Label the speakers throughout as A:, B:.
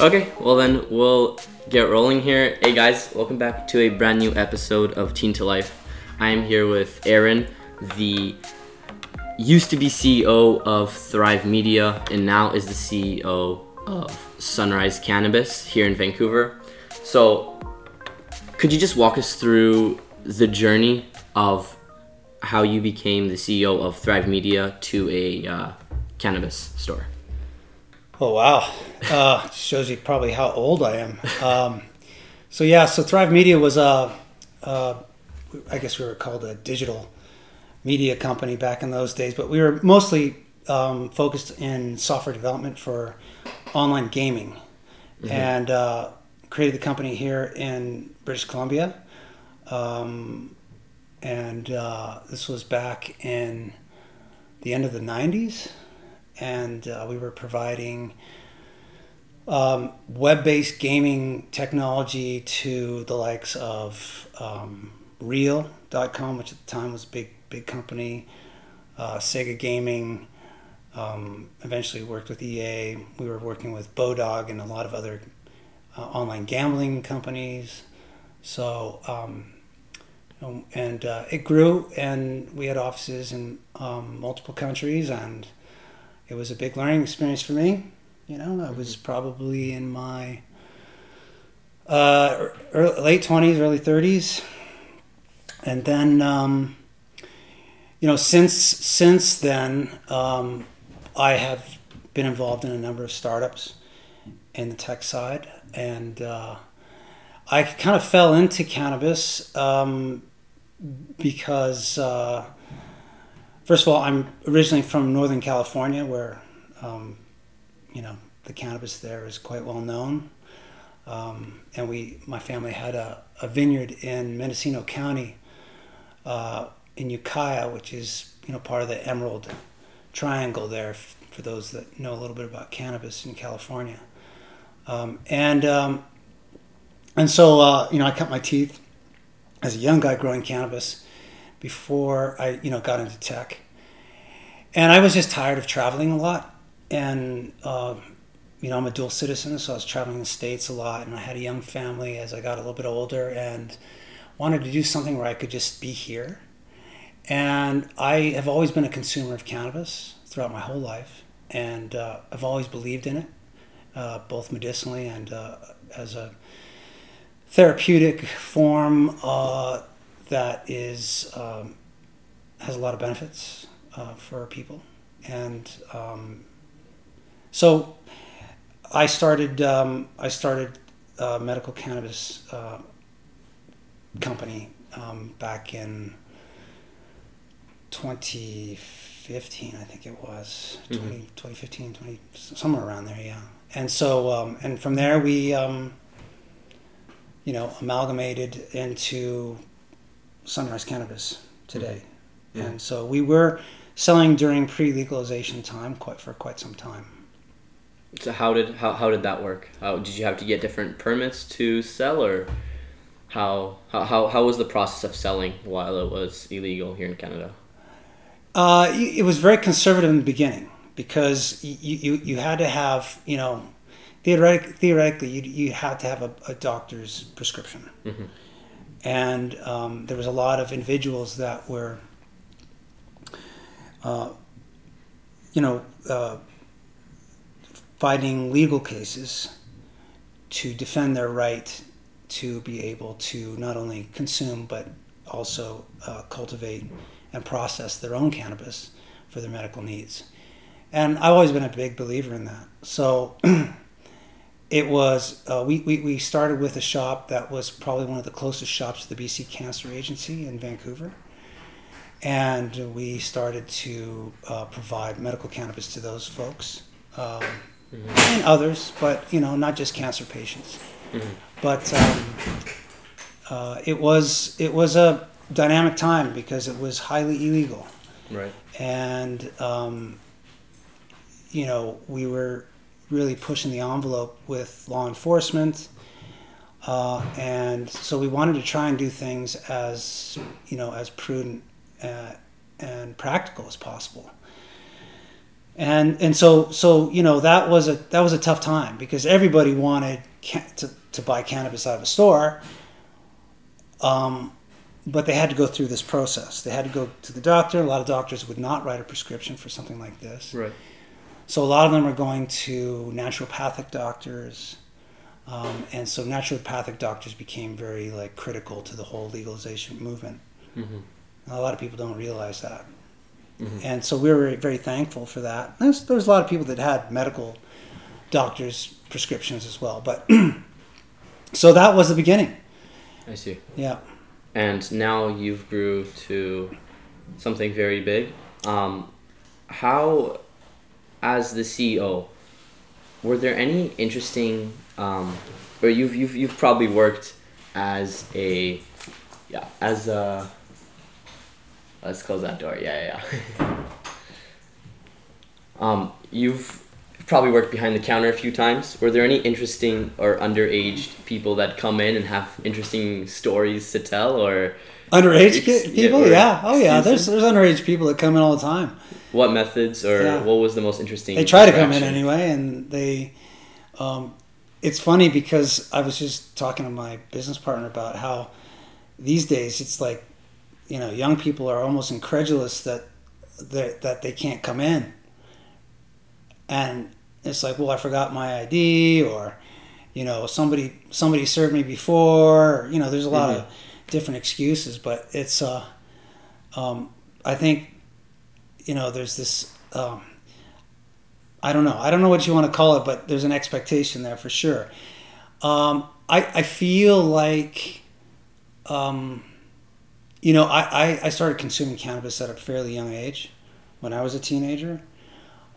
A: Okay, well then we'll get rolling here. Hey guys, welcome back to a brand new episode of Teen to Life. I am here with Ehren, the used to be CEO of Thrive Media and now is the CEO of Sunrise Cannabis here in Vancouver. So, could you just walk us through the journey of how you became the CEO of Thrive Media to a uh, cannabis store?
B: Oh wow, uh, shows you probably how old I am. Um, so yeah, so Thrive Media was a, uh, I guess we were called a digital media company back in those days, but we were mostly um, focused in software development for online gaming, mm-hmm. and uh, created the company here in British Columbia. Um, and uh, this was back in the end of the 90s and uh, we were providing um, web-based gaming technology to the likes of um, Real.com, which at the time was a big big company, uh, Sega Gaming. Um, eventually worked with EA. We were working with Bodog and a lot of other uh, online gambling companies. So um, and uh, it grew, and we had offices in um, multiple countries, and it was a big learning experience for me. You know, I was probably in my uh, early, late twenties, early thirties, and then um, you know since since then um, I have been involved in a number of startups in the tech side, and uh, I kind of fell into cannabis um, because. Uh, first of all, I'm originally from Northern California, where um, you know the cannabis there is quite well known. Um, and we, my family had a, a vineyard in Mendocino County, uh, in Ukiah, which is you know part of the Emerald Triangle there. For those that know a little bit about cannabis in California, um, and um, and so uh, you know I cut my teeth as a young guy growing cannabis before I you know got into tech, and I was just tired of traveling a lot, and uh, you know I'm a dual citizen, so I was traveling the states a lot, and I had a young family as I got a little bit older, and wanted to do something where I could just be here, and I have always been a consumer of cannabis throughout my whole life, and uh, I've always believed in it, uh, both medicinally and uh, as a therapeutic form uh, that is um, has a lot of benefits uh, for people, and um, so I started um, I started a medical cannabis uh, company um, back in 2015, I think it was mm-hmm. 20, 2015, 20, somewhere around there, yeah. And so um, and from there we um, you know amalgamated into Sunrise Cannabis today. Mm-hmm. And so we were selling during pre-legalization time quite for quite some time.
A: So how did how, how did that work? How did you have to get different permits to sell or how how, how, was the process of selling while it was illegal here in Canada?
B: Uh, it was very conservative in the beginning because you, you, you had to have, you know, theoretic, theoretically, you, you had to have a, a doctor's prescription. Mm-hmm and um, there was a lot of individuals that were, uh, you know, uh, fighting legal cases to defend their right to be able to not only consume but also uh, cultivate and process their own cannabis for their medical needs. And I've always been a big believer in that. So it was uh, we, we, we started with a shop that was probably one of the closest shops to the BC Cancer Agency in Vancouver. And we started to uh, provide medical cannabis to those folks um, mm-hmm. and others, but you know, not just cancer patients. Mm-hmm. But um, uh, it was it was a dynamic time because it was highly illegal.
A: Right.
B: And um, you know, we were really pushing the envelope with law enforcement. Uh, and so we wanted to try and do things as you know as prudent uh, and practical as possible. and and so so you know that was a that was a tough time because everybody wanted to to buy cannabis out of a store. Um, but they had to go through this process. They had to go to the doctor. A lot of doctors would not write a prescription for something like this.
A: Right.
B: So a lot of them are going to naturopathic doctors, um, and so naturopathic doctors became very like critical to the whole legalization movement.
A: Mm-hmm.
B: A lot of people don't realize that,
A: Mhm.
B: and so we were very, very thankful for that. There's, there was a lot of people that had medical doctors' prescriptions as well, but so that was the beginning.
A: I see.
B: Yeah.
A: And now you've grew to something very big. Um, how, as the CEO, were there any interesting, um, or you've, you've, you've probably worked as a, yeah, as a, let's close that door. Yeah, yeah, yeah. um, you've probably worked behind the counter a few times. Were there any interesting or underage people that come in and have interesting stories to tell, or
B: Underage
A: Ex-
B: ki-
A: yeah,
B: people, yeah, oh yeah. There's there's underage people that come in all the time.
A: What methods or
B: Yeah.
A: what was the most interesting?
B: They try to come in anyway, and they. Um, it's funny because I was just talking to my business partner about how these days it's like, you know, young people are almost incredulous that that that they can't come in, and it's like, well, I forgot my ID, or, you know, somebody somebody served me before. You know, there's a lot of different excuses, but it's. Uh, um, I think, you know, there's this. Um, I don't know. I don't know what you want to call it, but there's an expectation there for sure. Um, I, I feel like, um, you know, I, I, I started consuming cannabis at a fairly young age when I was a teenager.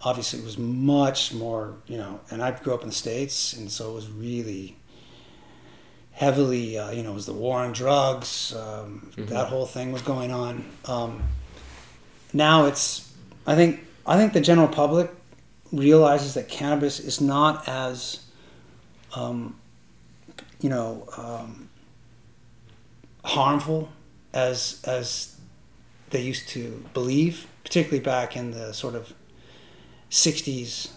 B: Obviously, it was much more, you know, and I grew up in the States, and so it was really heavily, uh, you know, it was the war on drugs. Um,
A: Mhm.
B: That whole thing was going on. Now it's, I think, I think the general public realizes that cannabis is not as, um, you know, um, harmful as as they used to believe, particularly back in the sort of '60s.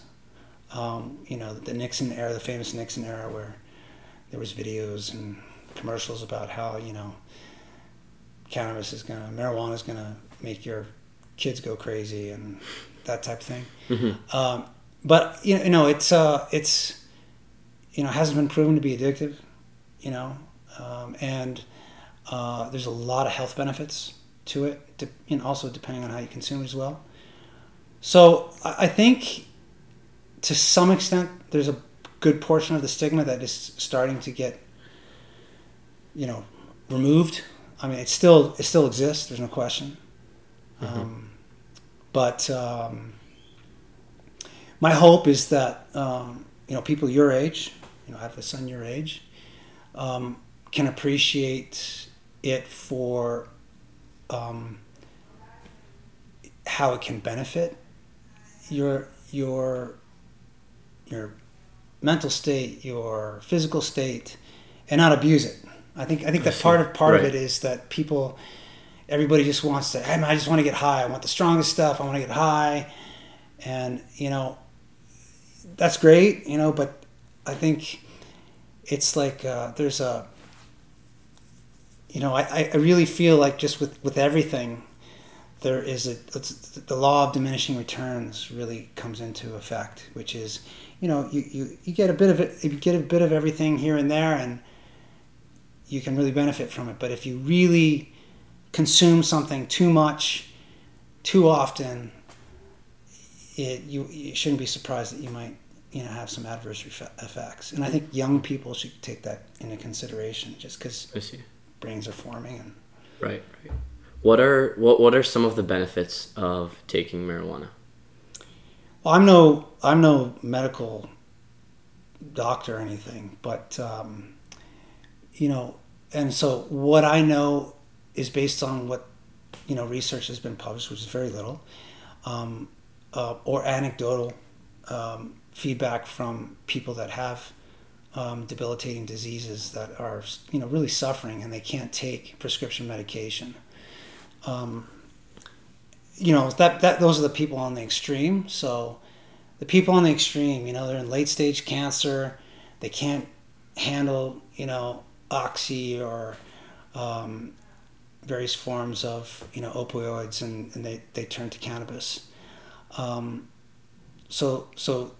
B: Um, you know, the Nixon era, the famous Nixon era, where there was videos and commercials about how you know cannabis is gonna, marijuana is gonna make your kids go crazy and that type of thing.
A: Mhm.
B: Um, but you know, you know, it's uh, it's you know hasn't been proven to be addictive, you know, um, and uh, there's a lot of health benefits to it, de- and also depending on how you consume it as well. So I I think to some extent there's a good portion of the stigma that is starting to get you know removed. I mean, it still it still exists. There's no question. Um, but um, my hope is that um, you know people your age, you know, I have a son your age, um, can appreciate it for um, how it can benefit your your your mental state, your physical state, and not abuse it. I think I think
A: I
B: that part of part of it is that people, everybody just wants to. I just want to get high. I want the strongest stuff. I want to get high, and you know, that's great. You know, but I think it's like uh, there's a. You know, I, I really feel like just with, with everything, there is a the law of diminishing returns really comes into effect, which is, you know, you, you, you get a bit of it, you get a bit of everything here and there, and you can really benefit from it. But if you really consume something too much, too often, it you, you shouldn't be surprised that you might you know have some adverse effects. And I think young people should take that into consideration, just because brains are forming and
A: Right, right. What are what what are some of the benefits of taking marijuana?
B: Well, I'm no I'm no medical doctor or anything, but um, you know, and so what I know is based on what you know research has been published, which is very little, um, uh, or anecdotal um, feedback from people that have um, debilitating diseases that are you know really suffering and they can't take prescription medication. Um, you know that that those are the people on the extreme. So the people on the extreme, you know, they're in late stage cancer, they can't handle, you know, oxy or um, various forms of you know opioids, and, and they, they turn to cannabis. Um, so so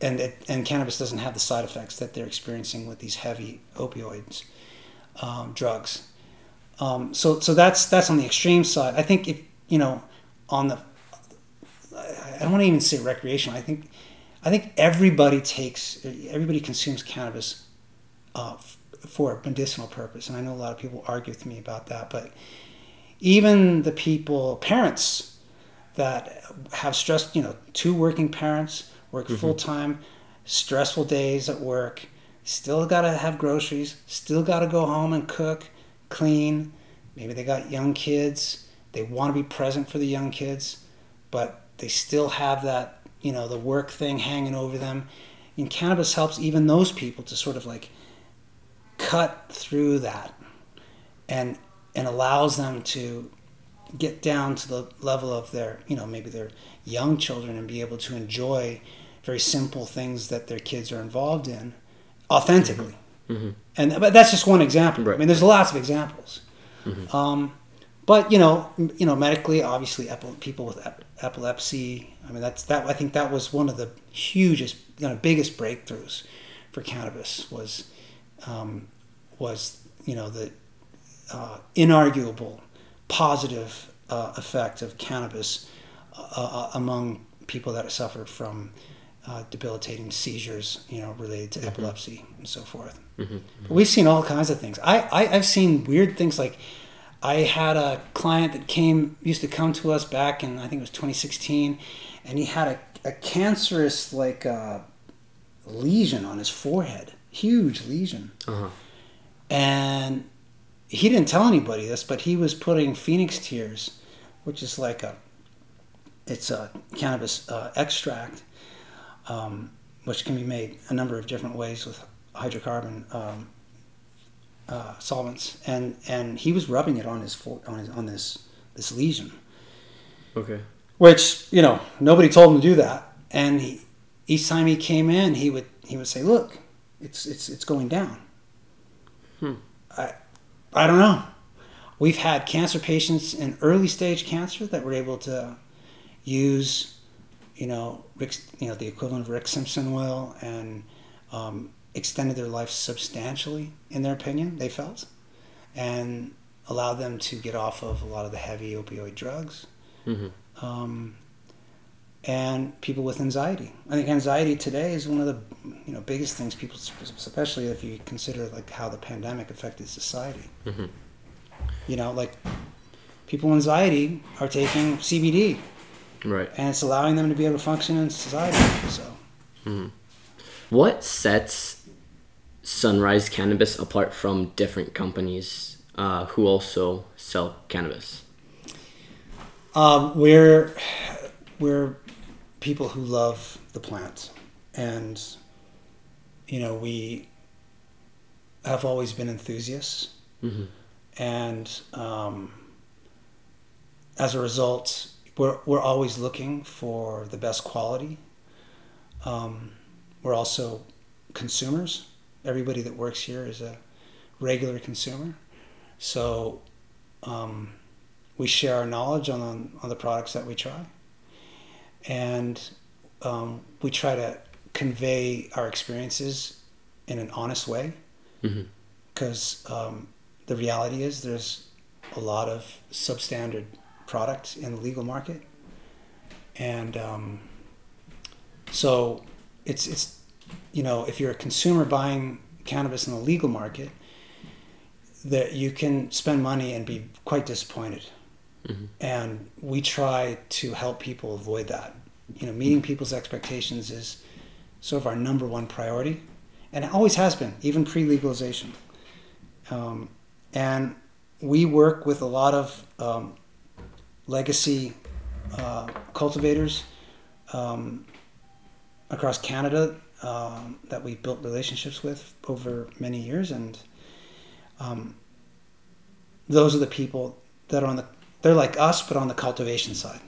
B: and it, and cannabis doesn't have the side effects that they're experiencing with these heavy opioids um, drugs. Um, so so that's that's on the extreme side. I think if you know on the I don't want to even say recreational. I think I think everybody takes everybody consumes cannabis uh, for a medicinal purpose, and I know a lot of people argue with me about that. But even the people, parents that have stress, you know, two working parents work mm-hmm. full time, stressful days at work, still got to have groceries, still got to go home and cook, clean. Maybe they got young kids. They want to be present for the young kids, but they still have that, you know, the work thing hanging over them. And cannabis helps even those people to sort of like cut through that and and allows them to get down to the level of their, you know, maybe their young children and be able to enjoy very simple things that their kids are involved in authentically. Mm-hmm. mm-hmm. And but that's just one example. Right. I mean, there's lots of examples. Mm-hmm. Um, but you know, you know, medically, obviously, people with epilepsy. I mean, that's that. I think that was one of the hugest, you know, biggest breakthroughs for cannabis was um, was you know the uh, inarguable positive uh, effect of cannabis uh, uh among people that suffer from uh, debilitating seizures, you know, related to mm-hmm. epilepsy and so forth. Mm-hmm. But we've seen all kinds of things. I, I have seen weird things like I had a client that came used to come to us back in I think it was 2016, and he had a, a cancerous like uh, lesion on his forehead, huge lesion, uh-huh. And he didn't tell anybody this, but he was putting phoenix tears, which is like a it's a cannabis uh, extract um, which can be made a number of different ways with hydrocarbon um, uh, solvents, and and he was rubbing it on his on his on this this lesion.
A: Okay.
B: Which you know nobody told him to do that, and he, each time he came in, he would he would say, "Look, it's it's it's going down." I I don't know. We've had cancer patients in early stage cancer that were able to use you know, Rick, you know, the equivalent of Rick Simpson oil and um, extended their life substantially, in their opinion, they felt, and allowed them to get off of a lot of the heavy opioid drugs. Mm-hmm. Um, and people with anxiety. I think anxiety today is one of the you know biggest things people, especially if you consider like how the pandemic affected society. Mm-hmm. You know, like people with anxiety are taking CBD
A: Right.
B: And it's allowing them to be able to function in society. So.
A: Mm-hmm. What sets Sunrise Cannabis apart from different companies uh, who also sell cannabis?
B: Um, we're we're people who love the plant, and you know we have always been enthusiasts, mm-hmm. and um, as a result, we're, we're always looking for the best quality. Um, we're also consumers. Everybody that works here is a regular consumer. So um, we share our knowledge on, on, on, the products that we try. And um, we try to convey our experiences in an honest way. Because mm-hmm. Um, the reality is there's a lot of substandard product in the legal market, and um, so it's it's you know if you're a consumer buying cannabis in the legal market, that you can spend money and be quite disappointed. Mm-hmm. And we try to help people avoid that. You know, meeting people's expectations is sort of our number one priority, and it always has been, even pre-legalization. Um, and we work with a lot of um, legacy uh, cultivators um, across Canada um, that we've built relationships with over many years, and um, those are the people that are on the they're like us, but on the cultivation side.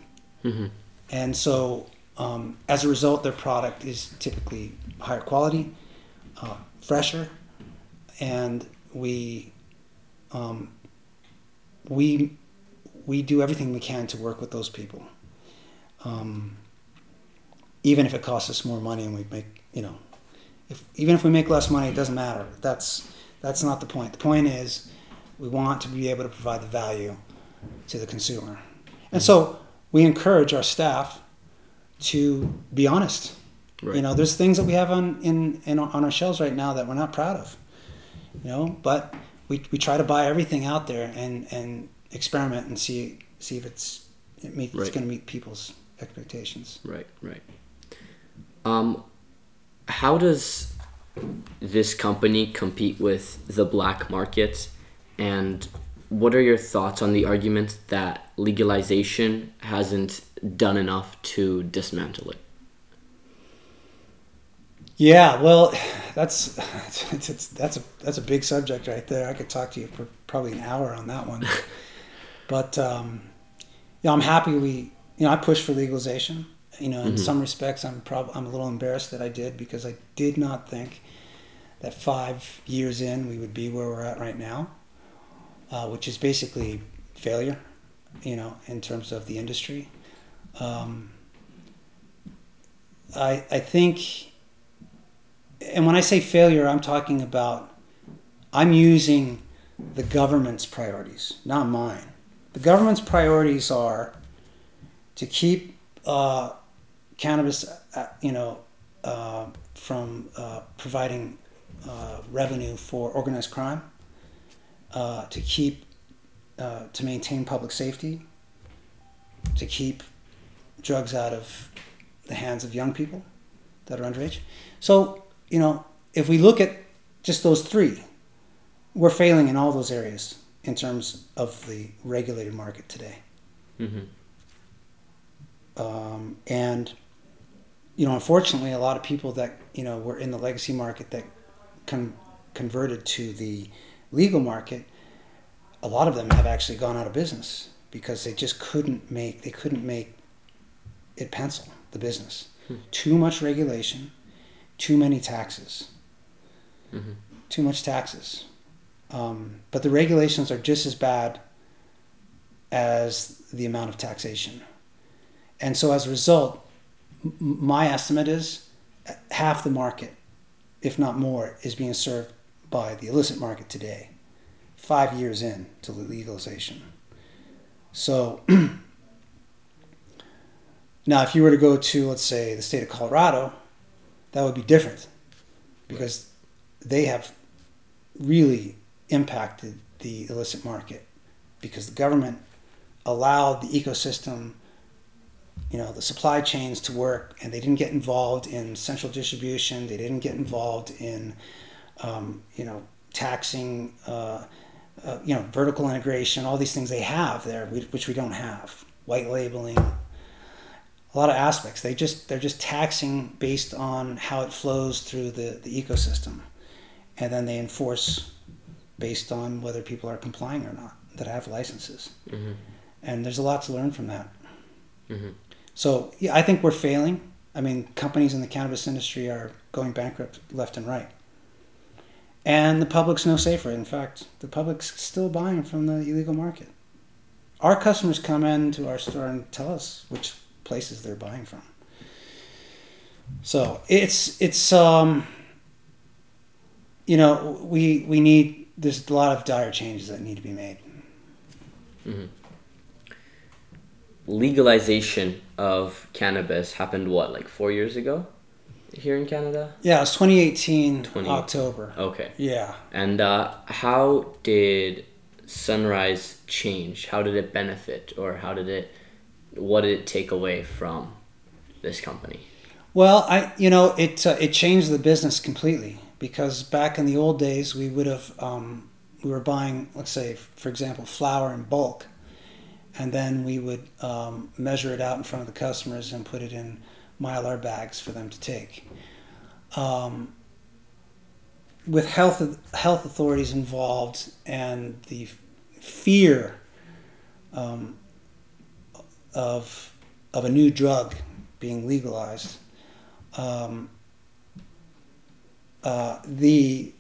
A: Mhm.
B: And so, um, as a result, their product is typically higher quality, uh, fresher, and we um, we we do everything we can to work with those people. Um, even if it costs us more money and we make you know if even if we make less money it doesn't matter that's that's not the point the point is we want to be able to provide the value to the consumer and so we encourage our staff to be honest
A: Right.
B: you know there's things that we have on in, in on our shelves right now that we're not proud of you know but we, we try to buy everything out there and and experiment and see see if it's it meet,
A: Right.
B: it's going to meet people's expectations
A: Right, right. Um, how does this company compete with the black market, and what are your thoughts on the argument that legalization hasn't done enough to dismantle it?
B: Yeah, well, that's it's, it's, that's a that's a big subject right there. I could talk to you for probably an hour on that one. but um, you know, I'm happy we you know I pushed for legalization. You know, in some respects, I'm prob- I'm a little embarrassed that I did because I did not think that five years in we would be where we're at right now, uh, which is basically failure. You know, in terms of the industry. Um, I I think and when I say failure, I'm talking about I'm using the government's priorities, not mine. The government's priorities are to keep uh, cannabis, uh, you know, uh, from uh, providing uh, revenue for organized crime, uh, to keep, uh, to maintain public safety, to keep drugs out of the hands of young people that are underage. So you know, if we look at just those three, we're failing in all those areas in terms of the regulated market today.
A: Mm-hmm.
B: Um, and, you know, unfortunately, a lot of people that, you know, were in the legacy market that con- converted to the legal market, a lot of them have actually gone out of business because they just couldn't make, they couldn't make it pencil, the business. Too much regulation, too many taxes.
A: Mhm.
B: Too much taxes. Um, but the regulations are just as bad as the amount of taxation. And so as a result, m- my estimate is half the market, if not more, is being served by the illicit market today, five years in to legalization. So now, if you were to go to, let's say, the state of Colorado, that would be different because they have really impacted the illicit market because the government allowed the ecosystem you know the supply chains to work and they didn't get involved in central distribution they didn't get involved in um, you know taxing uh, uh, you know vertical integration all these things they have there which we don't have white labeling a lot of aspects they just they're just taxing based on how it flows through the, the ecosystem and then they enforce based on whether people are complying or not that have licenses
A: Mm-hmm.
B: and there's a lot to learn from that
A: Mm-hmm.
B: so yeah, I think we're failing. I mean, companies in the cannabis industry are going bankrupt left and right, and the public's no safer. In fact, the public's still buying from the illegal market. Our customers come into our store and tell us which places they're buying from. So it's it's um, you know we we need there's a lot of dire changes that need to be made. Mm-hmm.
A: Legalization of cannabis happened what, like four years ago, here in Canada?
B: Yeah, it's 2018
A: 20.
B: October.
A: Okay.
B: Yeah.
A: And uh, how did Sunrise change? How did it benefit, or how did it? What did it take away from this company?
B: Well, I you know it uh, it changed the business completely because back in the old days we would have um, we were buying let's say for example flour in bulk, and then we would um, measure it out in front of the customers and put it in mylar bags for them to take. Um, with health health authorities involved and the fear um, of of a new drug being legalized, um, uh, the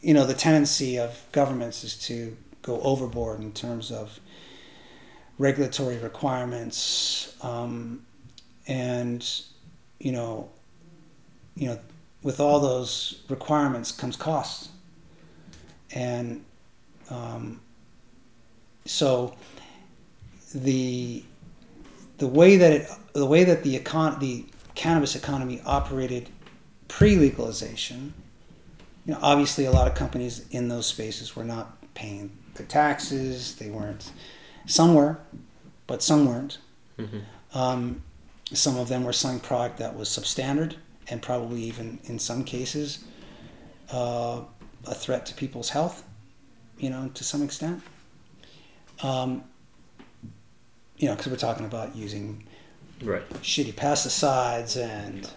B: you know the tendency of governments is to go overboard in terms of regulatory requirements um, and you know you know with all those requirements comes costs and um, so the the way that it the way that the econ the cannabis economy operated pre-legalization you know obviously a lot of companies in those spaces were not paying their taxes. They weren't some were but some weren't.
A: Mhm.
B: um, some of them were selling product that was substandard and probably even in some cases uh, a threat to people's health you know to some extent um, you know because we're talking about using
A: Right.
B: shitty pesticides and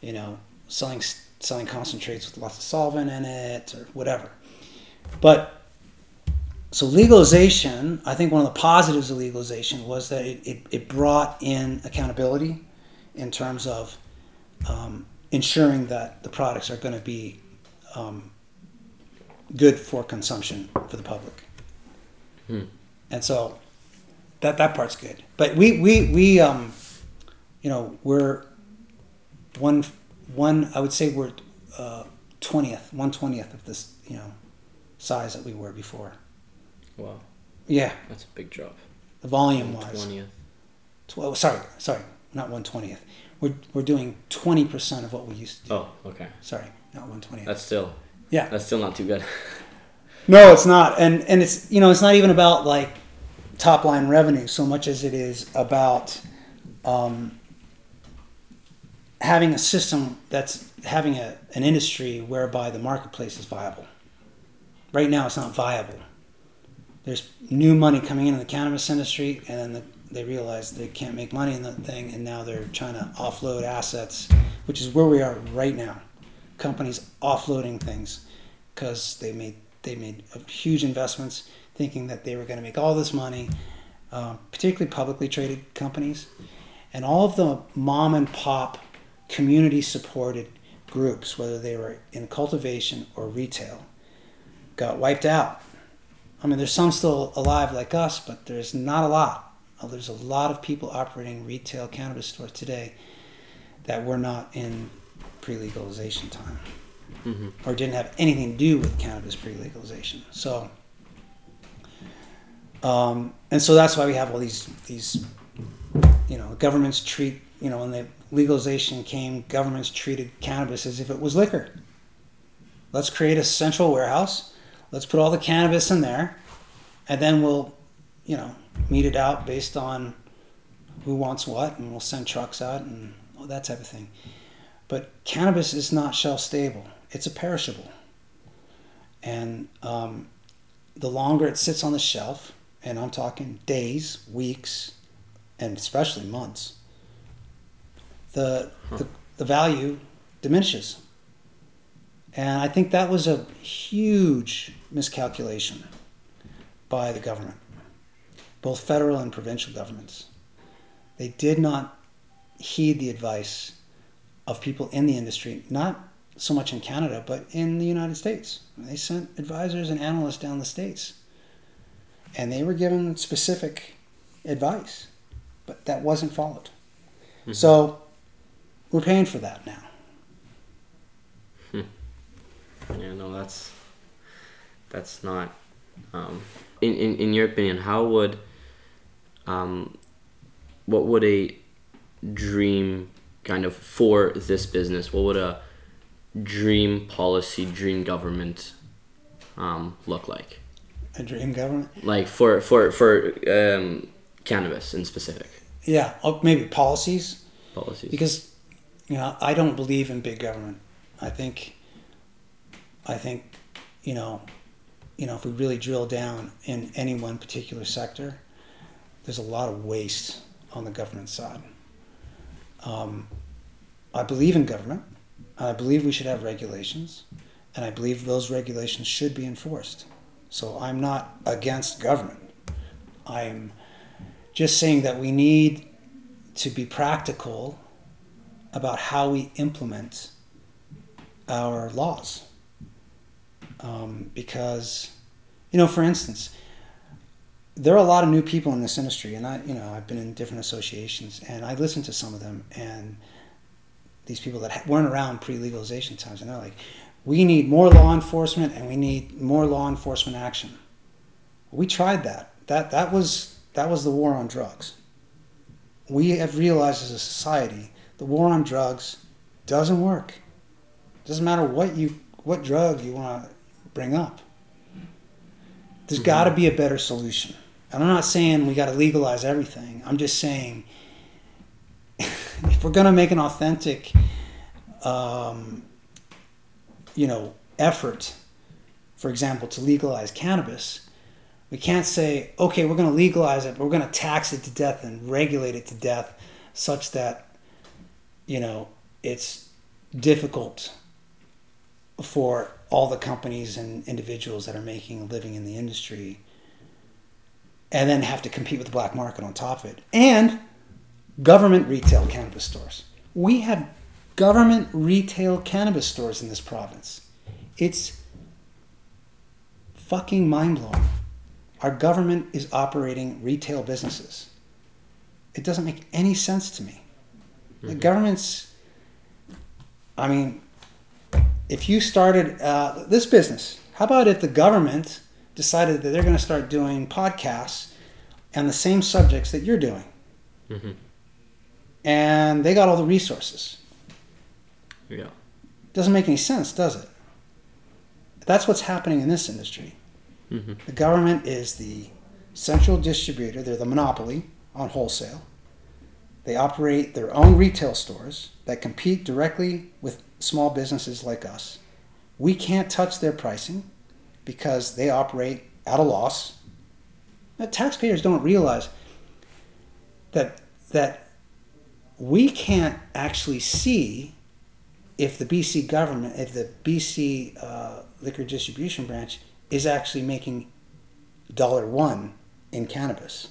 B: you know selling selling concentrates with lots of solvent in it or whatever but so legalization i think one of the positives of legalization was that it, it, it brought in accountability in terms of um, ensuring that the products are going to be um, good for consumption for the public
A: Hmm.
B: and so that that part's good. But we we we um, you know, we're one one. I would say we're uh, twentieth, one twentieth of this you know size that we were before.
A: Wow.
B: Yeah,
A: That's a big drop.
B: the volume.
A: Twentieth.
B: Tw- sorry, sorry, not one twentieth. We're we're doing twenty percent of what we used to do.
A: Oh, okay.
B: Sorry, not one twentieth.
A: That's still.
B: Yeah.
A: That's still not too good.
B: No, it's not, and and it's you know it's not even about like top line revenue so much as it is about um, having a system that's having a, an industry whereby the marketplace is viable. Right now, it's not viable. There's new money coming into the cannabis industry, and then the, they realize they can't make money in the thing, and now they're trying to offload assets, which is where we are right now. Companies offloading things because they made they made huge investments, thinking that they were going to make all this money, uh, particularly publicly traded companies, and all of the mom and pop community supported groups, whether they were in cultivation or retail, got wiped out. I mean, there's some still alive like us, but there's not a lot. Uh, There's a lot of people operating retail cannabis stores today that were not in pre-legalization time
A: hmm
B: or didn't have anything to do with cannabis pre-legalization. So, um, and so that's why we have all these these, you know, governments treat you know when the legalization came, governments treated cannabis as if it was liquor. Let's create a central warehouse. Let's put all the cannabis in there, and then we'll, you know, mete it out based on who wants what, and we'll send trucks out and all that type of thing. But cannabis is not shelf stable it's a perishable. And um, the longer it sits on the shelf, and I'm talking days, weeks, and especially months, the, the, the value diminishes. And I think that was a huge miscalculation by the government, both federal and provincial governments. They did not heed the advice of people in the industry, not so much in Canada, but in the United States. They sent advisors and analysts down the states, and they were given specific advice, but that wasn't followed.
A: Mhm.
B: So we're paying for that now.
A: Yeah, no, that's that's not. Um, in, in in your opinion, how would um, what would a dream kind of for this business? What would a dream policy, dream government um, look like?
B: A dream government.
A: Like for for for um, cannabis in specific
B: Yeah, oh, maybe policies.
A: policies.
B: because you know I don't believe in big government. I think I think you know you know if we really drill down in any one particular sector, there's a lot of waste on the government side. Um, I believe in government. I believe we should have regulations, and I believe those regulations should be enforced. So I'm not against government. I'm just saying that we need to be practical about how we implement our laws. Um, because, you know, for instance, there are a lot of new people in this industry, and I, you know, I've been in different associations, and I listen to some of them, and these people that weren't around pre-legalization times, and they're like, "We need more law enforcement, and we need more law enforcement action." We tried that. That that was that was the war on drugs. We have realized as a society the war on drugs doesn't work. Doesn't matter what you what drug you want to bring up. There's mm-hmm. got to be a better solution. And I'm not saying we got to legalize everything. I'm just saying if we're going to make an authentic, um, you know, effort, for example, to legalize cannabis, we can't say, okay, we're going to legalize it, but we're going to tax it to death and regulate it to death such that, you know, it's difficult for all the companies and individuals that are making a living in the industry and then have to compete with the black market on top of it. And government retail cannabis stores. We have government retail cannabis stores in this province. It's fucking mind blowing. Our government is operating retail businesses. It doesn't make any sense to me. Mm-hmm. The government's, I mean, if you started uh, this business, how about if the government decided that they're going to start doing podcasts on the same subjects that you're doing? Mm-hmm. And they got all the resources.
A: Yeah.
B: Doesn't make any sense, does it? That's what's happening in this industry. Mm-hmm. The government is the central distributor, they're the monopoly on wholesale. They operate their own retail stores that compete directly with small businesses like us. We can't touch their pricing because they operate at a loss. Now, taxpayers don't realize that that we can't actually see if the BC government, if the BC uh, liquor distribution branch is actually making dollar one in cannabis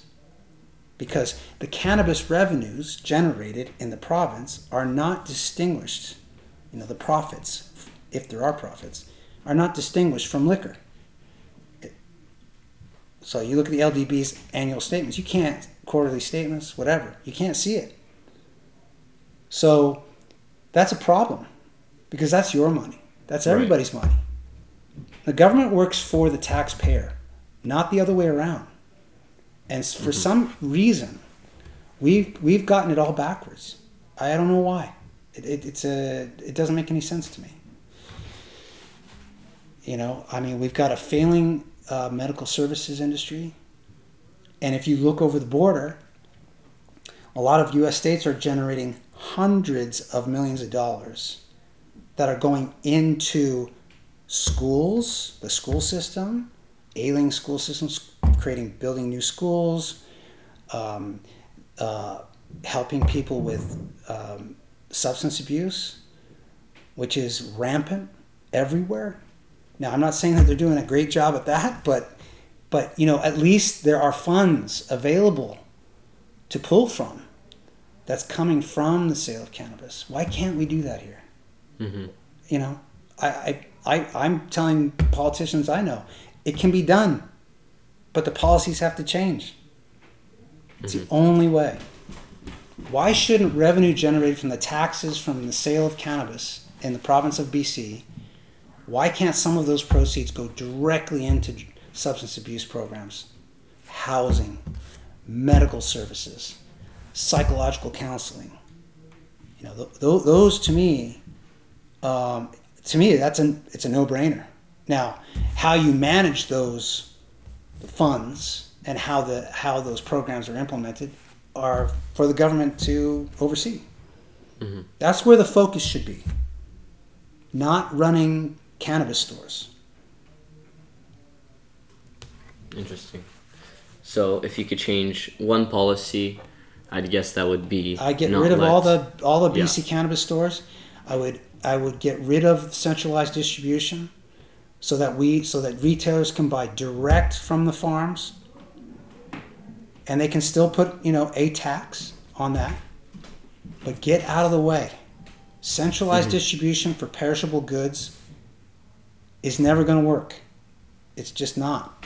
B: because the cannabis revenues generated in the province are not distinguished you know the profits if there are profits are not distinguished from liquor so you look at the ldb's annual statements you can't quarterly statements whatever you can't see it so that's a problem because that's your money that's everybody's right. money the government works for the taxpayer, not the other way around. And for mm-hmm. some reason, we've we've gotten it all backwards. I don't know why. It, it, it's a it doesn't make any sense to me. You know, I mean, we've got a failing uh, medical services industry, and if you look over the border, a lot of U.S. states are generating hundreds of millions of dollars that are going into schools, the school system, ailing school systems, creating, building new schools, um, uh, helping people with um, substance abuse, which is rampant everywhere. Now, I'm not saying that they're doing a great job at that, but but you know, at least there are funds available to pull from that's coming from the sale of cannabis. Why can't we do that here? Mm-hmm. You know, I, I I, I'm telling politicians I know it can be done, but the policies have to change. It's mm-hmm. the only way. Why shouldn't revenue generated from the taxes from the sale of cannabis in the province of BC, why can't some of those proceeds go directly into substance abuse programs, housing, medical services, psychological counseling? You know, th- th- those to me, um, to me, that's an it's a no brainer. Now, how you manage those funds and how the how those programs are implemented are for the government to oversee. Mm-hmm. That's where the focus should be. Not running cannabis stores.
A: Interesting. So, if you could change one policy, I'd guess that would be
B: I get rid of let, all the all the BC yeah. cannabis stores. I would I would get rid of centralized distribution so that we so that retailers can buy direct from the farms and they can still put you know a tax on that, but get out of the way. Centralized distribution for perishable goods is never going to work. It's just not,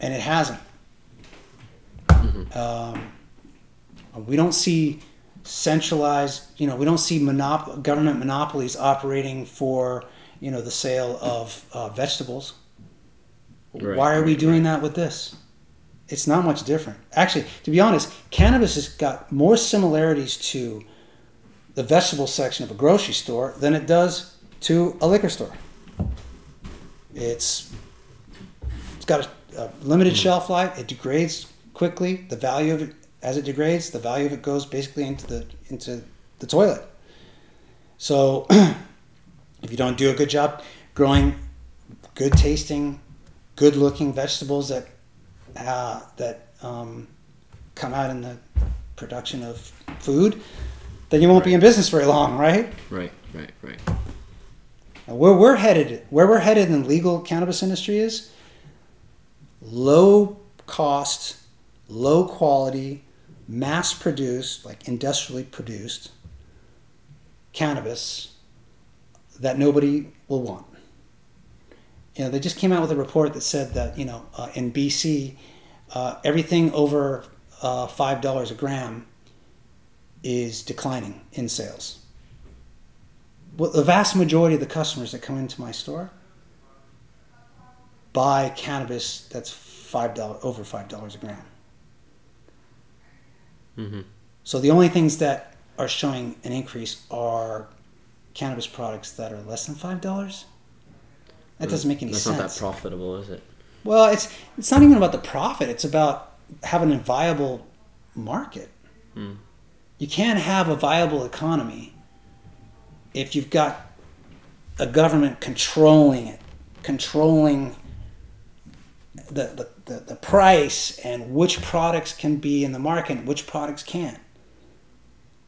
B: and it hasn't. Um, we don't see centralized, you know, we don't see monop- government monopolies operating for, you know, the sale of uh, vegetables.
A: Right,
B: Why are we
A: right,
B: doing that with this? It's not much different. Actually, to be honest, cannabis has got more similarities to the vegetable section of a grocery store than it does to a liquor store. It's it's got a, a limited hmm. shelf life. It degrades quickly. The value of it, as it degrades, the value of it goes basically into the into the toilet. So, if you don't do a good job growing good tasting, good looking vegetables that uh, that um, come out in the production of food, then you won't be in business very long, right?
A: Right, right, right.
B: And where we're headed, where we're headed in the legal cannabis industry is low cost, low quality, mass produced, like industrially produced cannabis that nobody will want. You know, they just came out with a report that said that you know uh, in BC, uh, everything over uh, five dollars a gram is declining in sales well, the vast majority of the customers that come into my store buy cannabis that's five dollars over five dollars a gram.
A: Mm-hmm.
B: So the only things that are showing an increase are cannabis products that are less than five dollars. That doesn't make any
A: That's
B: sense.
A: not that profitable, is it?
B: well, it's it's not even about the profit. It's about having a viable market.
A: Hmm.
B: You can't have a viable economy if you've got a government controlling it, controlling the, the, the, the price and which products can be in the market and which products can't.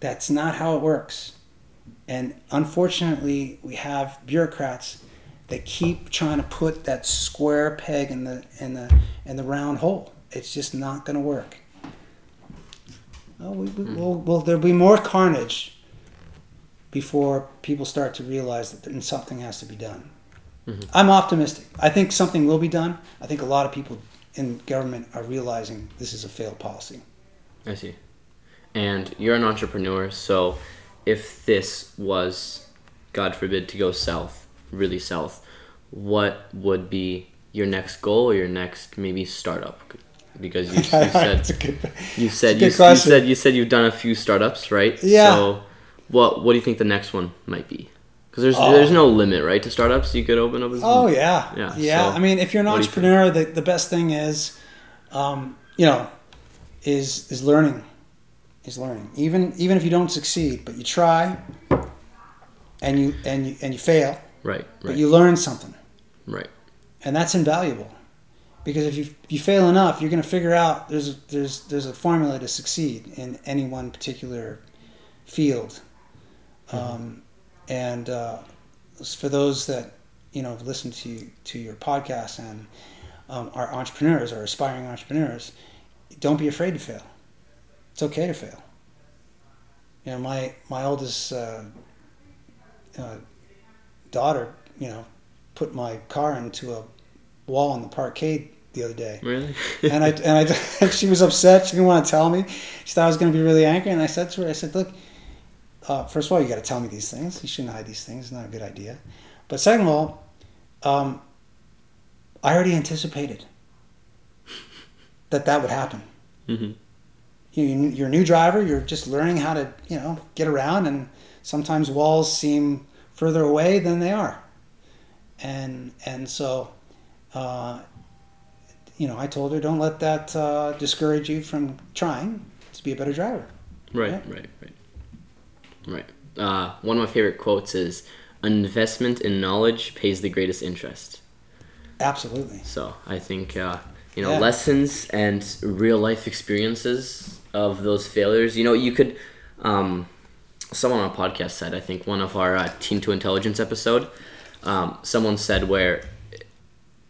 B: That's not how it works. And unfortunately, we have bureaucrats that keep trying to put that square peg in the in the in the round hole. It's just not going to work. Oh, we, we, hmm. well, well, there'll be more carnage before people start to realize that something has to be done. Mm-hmm. I'm optimistic. I think something will be done. I think a lot of people in government are realizing this is a failed policy.
A: I see. And you're an entrepreneur, so if this was, God forbid, to go south, really south, what would be your next goal or your next maybe startup? Because you, you said
B: good.
A: you said you, you, said you said you've done a few startups, right?
B: Yeah.
A: So, what what do you think the next one might be? Because there's
B: Oh.
A: there's no limit, right, to startups you could open up as.
B: Oh yeah,
A: Yeah,
B: yeah.
A: so
B: I mean, if you're an
A: do you
B: entrepreneur, the, the best thing is, um, you know, is is learning, is learning. Even even if you don't succeed, but you try, and you and you and you fail,
A: Right,
B: but you learn something,
A: right.
B: and that's invaluable. Because if you you fail enough, you're going to figure out there's there's there's a formula to succeed in any one particular field. Um, and uh, for those that you know listen to to your podcast and um, are entrepreneurs or aspiring entrepreneurs, don't be afraid to fail. It's okay to fail. You know, my my oldest uh, uh, daughter, you know, put my car into a wall in the parkade the other day
A: Really?
B: and I and I she was upset. She didn't want to tell me. She thought I was going to be really angry. And I said to her, I said, look, uh, first of all, you got to tell me these things. You shouldn't hide these things. It's not a good idea. But second of all, um, I already anticipated that that would happen.
A: Mm-hmm.
B: You, you're a new driver. You're just learning how to, you know, get around, and sometimes walls seem further away than they are. And and so, uh, you know, I told her, don't let that uh, discourage you from trying to be a better driver.
A: Right,
B: Yeah.
A: right, right, right. Uh, one of my favorite quotes is, "An investment in knowledge pays the greatest interest."
B: Absolutely.
A: So I think uh, you know
B: Yeah.
A: lessons and real life experiences of those failures. You know, you could. Um, someone on a podcast said, I think one of our uh, Team to Intelligence episode. Um, someone said where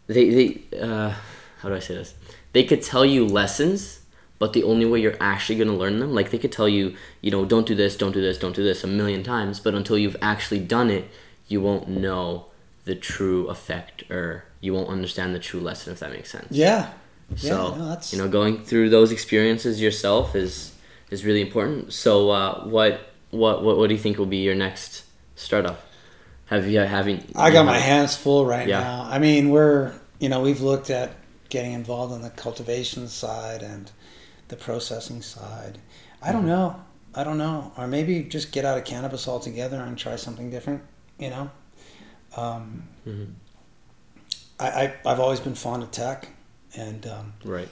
A: they they uh, how do I say this? They could tell you lessons, but the only way you're actually going to learn them like they could tell you you know don't do this don't do this don't do this a million times but until you've actually done it you won't know the true effect or you won't understand the true lesson if that makes sense
B: Yeah.
A: so
B: yeah, no,
A: you know going through those experiences yourself is is really important so uh, what what what what do you think will be your next startup have you having
B: I got my hands full right
A: Yeah.
B: now. I mean, we're you know we've looked at getting involved on the cultivation side and the processing side. I
A: Mm-hmm.
B: don't know. I don't know. Or maybe just get out of cannabis altogether and try something different. You know. Um,
A: Mhm.
B: I, I I've always been fond of tech, and um,
A: right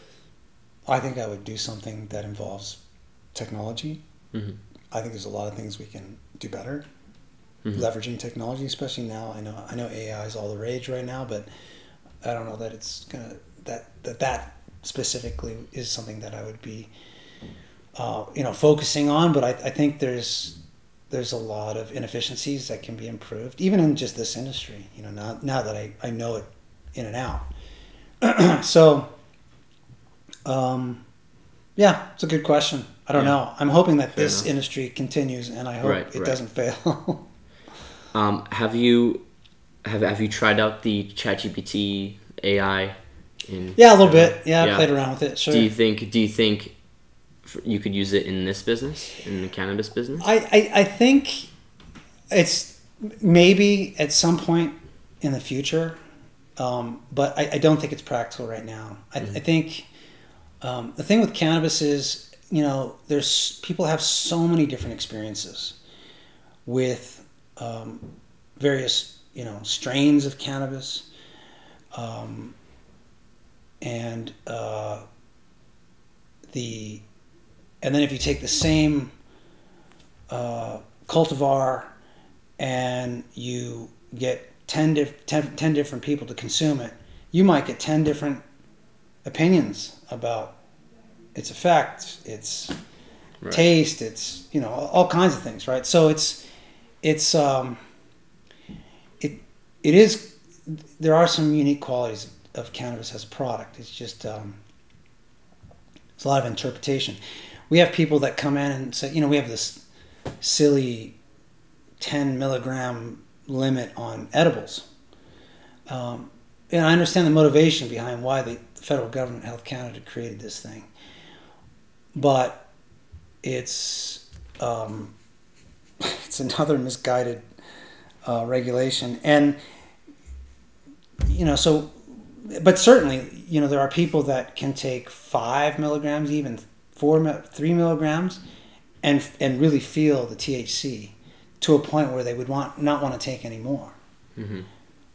B: I think I would do something that involves technology.
A: Mhm.
B: I think there's a lot of things we can do better
A: Mhm.
B: leveraging technology, especially now. I know I know AI is all the rage right now, but I don't know that it's gonna that that that specifically is something that I would be uh, you know focusing on. But I, I think there's there's a lot of inefficiencies that can be improved, even in just this industry. You know, now now that I, I know it in and out. so, um, yeah, it's a good question. I don't
A: Yeah.
B: know. I'm hoping that
A: Fair
B: this
A: enough.
B: industry continues, and I hope
A: Right,
B: it
A: right.
B: doesn't fail.
A: Um, have you have have you tried out the ChatGPT AI? In
B: yeah, a little bit. Yeah, I played around with it. Sure.
A: Do you think do you think f- you could use it in this business in the cannabis business?
B: I, I, I think it's maybe at some point in the future, um, but I, I don't think it's practical right now. I, I think um, the thing with cannabis is, you know, there's people have so many different experiences with um, various, you know, strains of cannabis, um, and uh, the and then if you take the same uh, cultivar and you get 10, dif- 10, 10 different people to consume it, you might get 10 different opinions about its effect, its
A: Right.
B: taste, its, you know, all, kinds of things, right? So it's, it's, um, it, it is, there are some unique qualities of cannabis as a product. It's just, um, it's a lot of interpretation. We have people that come in and say, you know, we have this silly 10 milligram limit on edibles. Um, and I understand the motivation behind why the federal government, Health Canada, created this thing. But it's um, it's another misguided uh, regulation, and you know, so but certainly, you know, there are people that can take five milligrams, even four, three milligrams, and and really feel the THC to a point where they would want not want to take any more.
A: hmm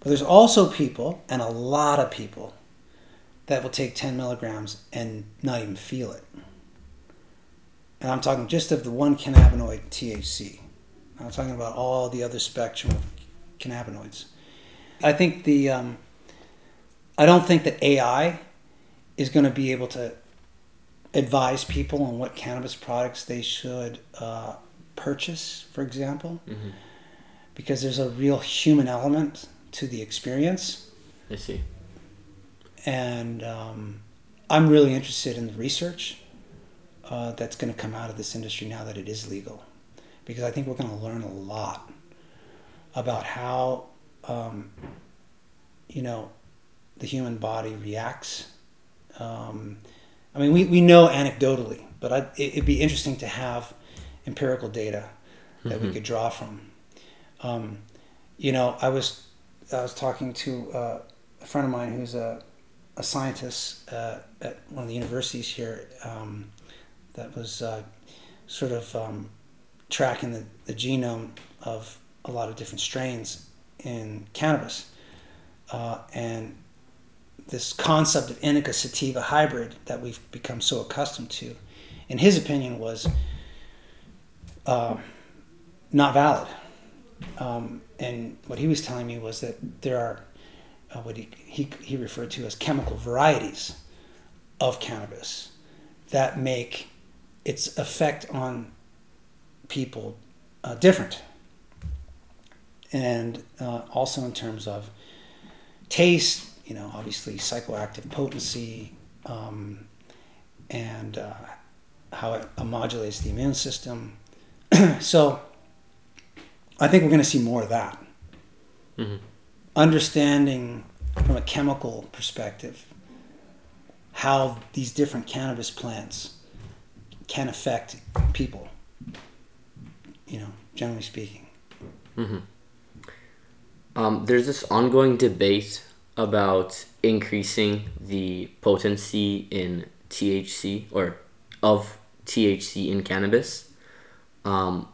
B: But there's also people, and a lot of people, that will take 10 milligrams and not even feel it. And I'm talking just of the one cannabinoid THC. I'm talking about all the other spectrum of cannabinoids. I think the, um, I don't think that AI is going to be able to advise people on what cannabis products they should uh, purchase, for example,
A: hmm
B: because there's a real human element to the experience.
A: I see.
B: and um, I'm really interested in the research uh, that's going to come out of this industry now that it is legal, because I think we're going to learn a lot about how um, you know the human body reacts. Um, I mean, we, we know anecdotally, but I, it, it'd be interesting to have empirical data that we
A: Mhm.
B: could draw from. Um, you know, I was I was talking to uh, a friend of mine who's a a scientist uh, at one of the universities here um, that was uh, sort of um, tracking the, the genome of a lot of different strains in cannabis. Uh, and this concept of indica sativa hybrid that we've become so accustomed to, in his opinion, was uh, not valid. Um, and what he was telling me was that there are uh, what he, he, he referred to as chemical varieties of cannabis that make its effect on people uh, different. And uh, also in terms of taste, you know, obviously psychoactive potency, um, and uh, how it modulates the immune system. so I think we're going to see more of that.
A: Mhm.
B: Understanding from a chemical perspective how these different cannabis plants can affect people, you know, generally speaking.
A: Um, there's this ongoing debate about increasing the potency in THC or of THC in cannabis. Um,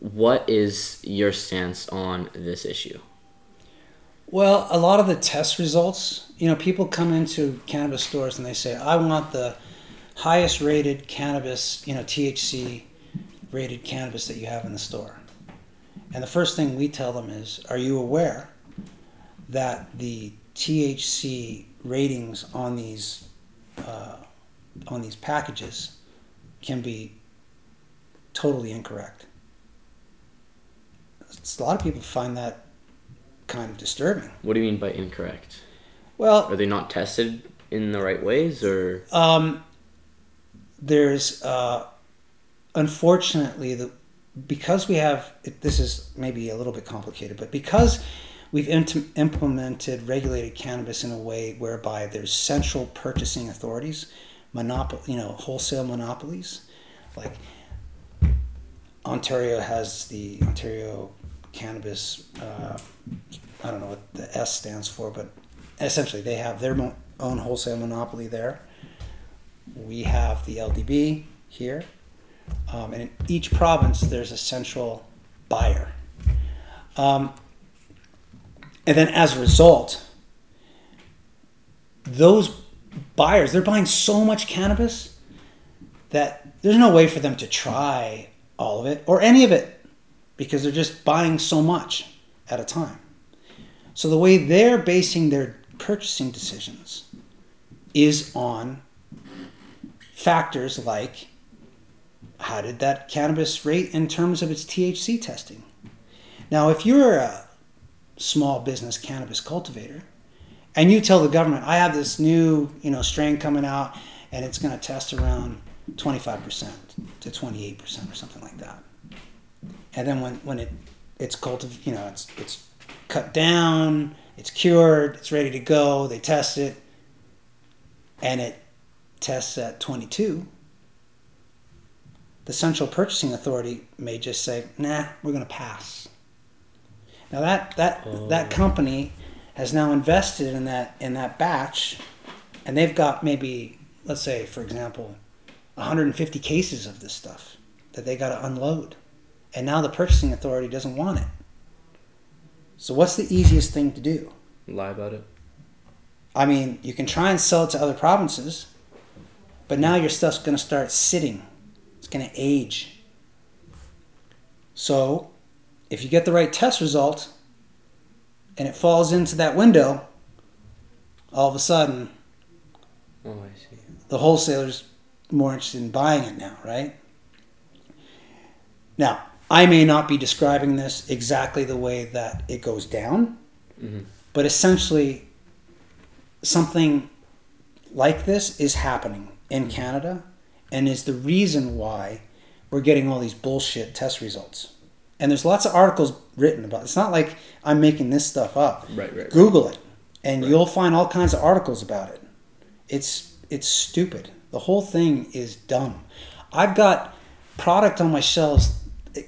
A: what is your stance on this issue?
B: Well, a lot of the test results, you know, people come into cannabis stores and they say, I want the highest rated cannabis, you know, THC rated cannabis that you have in the store. And the first thing we tell them is, Are you aware that the THC ratings on these uh, on these packages can be totally incorrect? It's, a lot of people find that kind of disturbing.
A: What do you mean by incorrect?
B: Well,
A: Are they not tested in the right ways or
B: Um, there's uh, unfortunately the because we have this is maybe a little bit complicated, but because we've int- implemented regulated cannabis in a way whereby there's central purchasing authorities, monopoly, you know, wholesale monopolies, like Ontario has the Ontario Cannabis. Uh, I don't know what the S stands for, but essentially they have their mo- own wholesale monopoly there we have the LDB here, um, and in each province there's a central buyer. Um, and then as a result, those buyers they're buying so much cannabis that there's no way for them to try all of it or any of it because they're just buying so much at a time. So the way they're basing their purchasing decisions is on factors like how did that cannabis rate in terms of its THC testing? Now, if you're a small business cannabis cultivator and you tell the government, I have this new, you know, strain coming out and it's going to test around 25% to 28% or something like that. And then when, when it it's cultiv- you know, it's it's cut down, it's cured, it's ready to go, they test it and it tests at 22, the Central Purchasing Authority may just say, "Nah, we're going to pass." Now that that
A: Oh.
B: that company has now invested in that in that batch, and they've got maybe, let's say, for example, 150 cases of this stuff that they got to unload, and now the Purchasing Authority doesn't want it. So what's the easiest thing to do?
A: lie about it?
B: I mean, you can try and sell it to other provinces, but now your stuff's going to start sitting. It's going to age. So, if you get the right test result and it falls into that window, all of a sudden
A: Oh, I see.
B: the wholesaler's more interested in buying it now, right? Now, I may not be describing this exactly the way that it goes down,
A: Mhm.
B: but essentially, something like this is happening in Canada and is the reason why we're getting all these bullshit test results. And there's lots of articles written about it. It's not like I'm making this stuff up.
A: Right, right.
B: Google it, and
A: Right.
B: you'll find all kinds of articles about it. It's it's stupid. The whole thing is dumb. I've got product on my shelves, eh,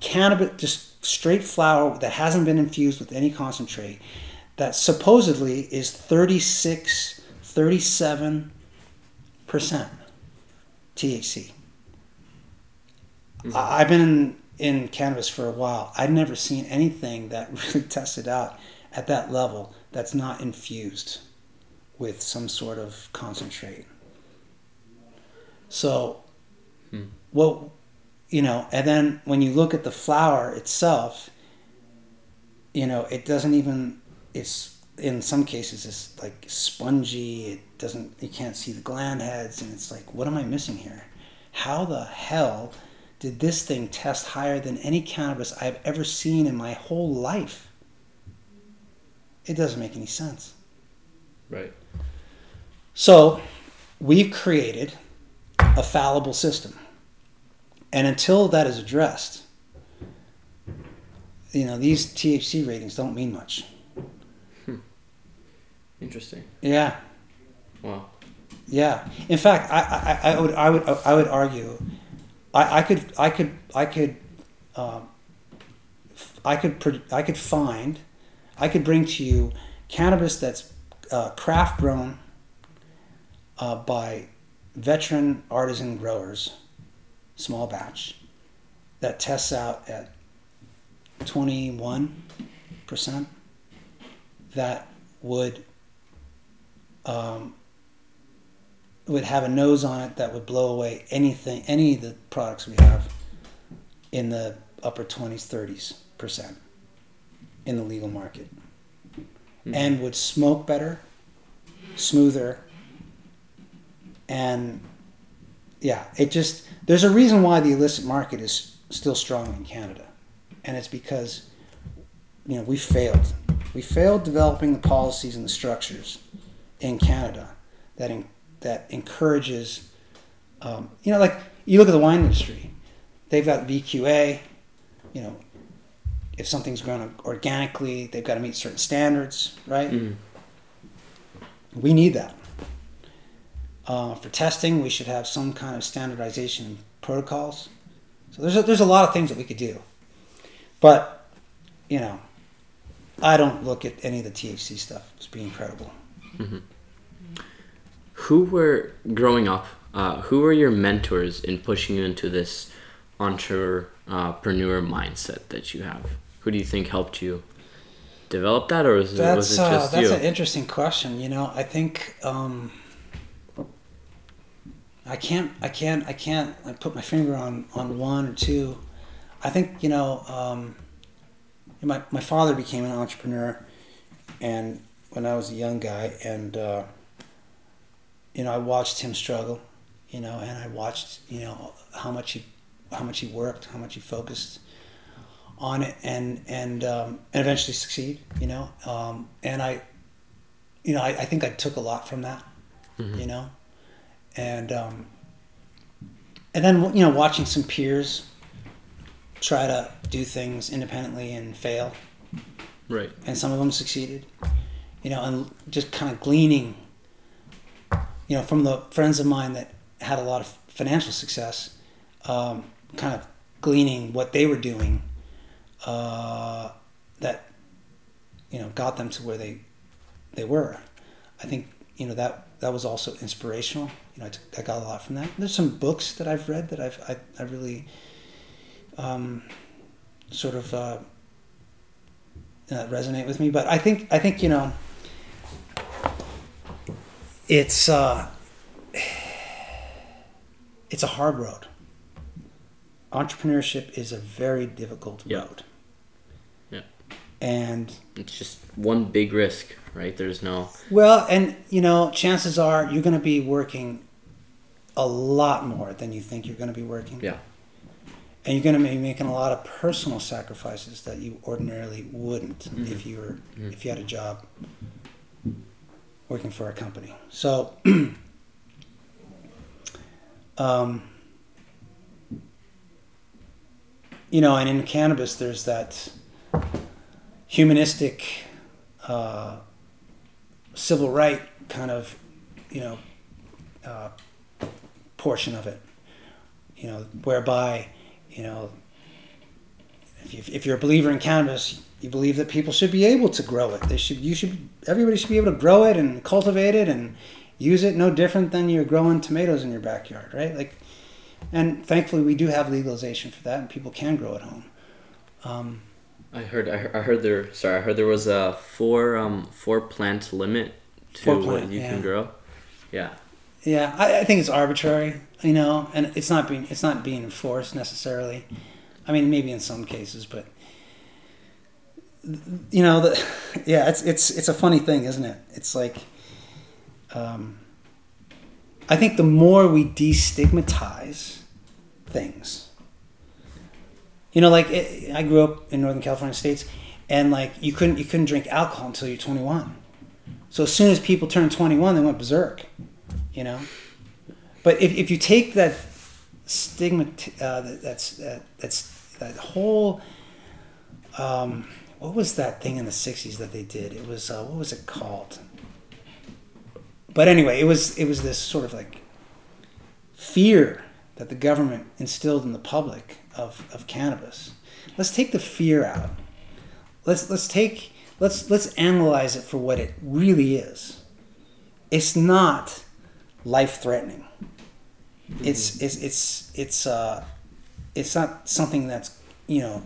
B: cannabis, just straight flower that hasn't been infused with any concentrate, that supposedly is 36, 37 percent THC. I- I've been in cannabis for a while. I've never seen anything that really tested out at that level that's not infused with some sort of concentrate. So,
A: Hmm.
B: what you know, and then when you look at the flower itself, you know, it doesn't even. It's in some cases it's like spongy. It doesn't. You can't see the gland heads, and it's like, what am I missing here? How the hell did this thing test higher than any cannabis I've ever seen in my whole life? It doesn't make any sense.
A: Right.
B: So, we've created a fallible system. And until that is addressed, you know, these THC ratings don't mean much.
A: Interesting.
B: Yeah.
A: Wow.
B: Yeah. In fact, I, I, I would I would I would argue, I, I could I could I could, um, I could I could find, I could bring to you cannabis that's uh, craft grown uh, by veteran artisan growers, small batch, that tests out at twenty one percent. That would um, would have a nose on it that would blow away anything, any of the products we have in the upper 20s, 30s percent in the legal market. And would smoke better, smoother, and yeah, it just, there's a reason why the illicit market is still strong in Canada. And it's because, you know, we failed. We failed developing the policies and the structures in Canada that in, that encourages, um, you know, like you look at the wine industry, they've got VQA, you know, if something's grown organically, they've got to meet certain standards, right?
A: Mhm.
B: We need that. Uh, for testing, we should have some kind of standardization protocols. So there's a, there's a lot of things that we could do, but you know, I don't look at any of the THC stuff as being credible.
A: Who were growing up? Uh, who were your mentors in pushing you into this entrepreneur mindset that you have? Who do you think helped you develop that, or was, it was
B: That's
A: it
B: uh, that's
A: you?
B: an interesting question. You know, I think um, I can't I can't I can't like, put my finger on on one or two. I think you know um, my my father became an entrepreneur, and when I was a young guy, and uh, you know I watched him struggle, you know, and I watched you know how much he how much he worked, how much he focused on it, and and um, and eventually succeed, you know, um, and I, you know, I, I think I took a lot from that, you know, and um, and then you know watching some peers try to do things independently and fail.
A: Right.
B: and some of them succeeded you know and just kind of gleaning you know from the friends of mine that had a lot of financial success um, kind of gleaning what they were doing uh, that you know got them to where they they were. I think you know that that was also inspirational. You know i, got a lot from that. There's some books that i've read that i've i, I really um, sort of uh, resonate with me. But I think I think you know it's uh, it's a hard road. Entrepreneurship is a very difficult
A: Yeah.
B: road.
A: Yeah.
B: And
A: It's just one big risk, right? There's no.
B: well, and you know, chances are you're going to be working a lot more than you think you're going to be working.
A: Yeah.
B: and you're going to be making a lot of personal sacrifices that you ordinarily wouldn't if you were if you had a job working for a company. So um, you know and in cannabis there's that humanistic uh, civil right kind of you know uh, portion of it you know whereby you know, if, you, if you're a believer in cannabis, you believe that people should be able to grow it. They should, you should, everybody should be able to grow it and cultivate it and use it no different than you're growing tomatoes in your backyard, right? Like, and thankfully we do have legalization for that, and people can grow at home. Um,
A: I heard. I heard, I heard there. Sorry, I heard there was a four um four plant limit to
B: Four
A: what you
B: yeah.
A: can grow. Yeah.
B: yeah, I, I think it's arbitrary, you know, and it's not being it's not being enforced necessarily. I mean, maybe in some cases, but you know, the, yeah, it's it's it's a funny thing, isn't it? It's like, um, I think the more we destigmatize things, you know, like it, I grew up in Northern California states, and like you couldn't you couldn't drink alcohol until you're 21. So as soon as people turned 21, they went berserk, you know. But if, if you take that stigma, uh, that, that's that, that's that whole. Um, what was that thing in the '60s that they did? It was uh, what was it called? But anyway, it was it was this sort of like fear that the government instilled in the public of, of cannabis. Let's take the fear out. Let's let's take let's let's analyze it for what it really is. It's not life threatening. It's it's it's it's uh it's not something that's you know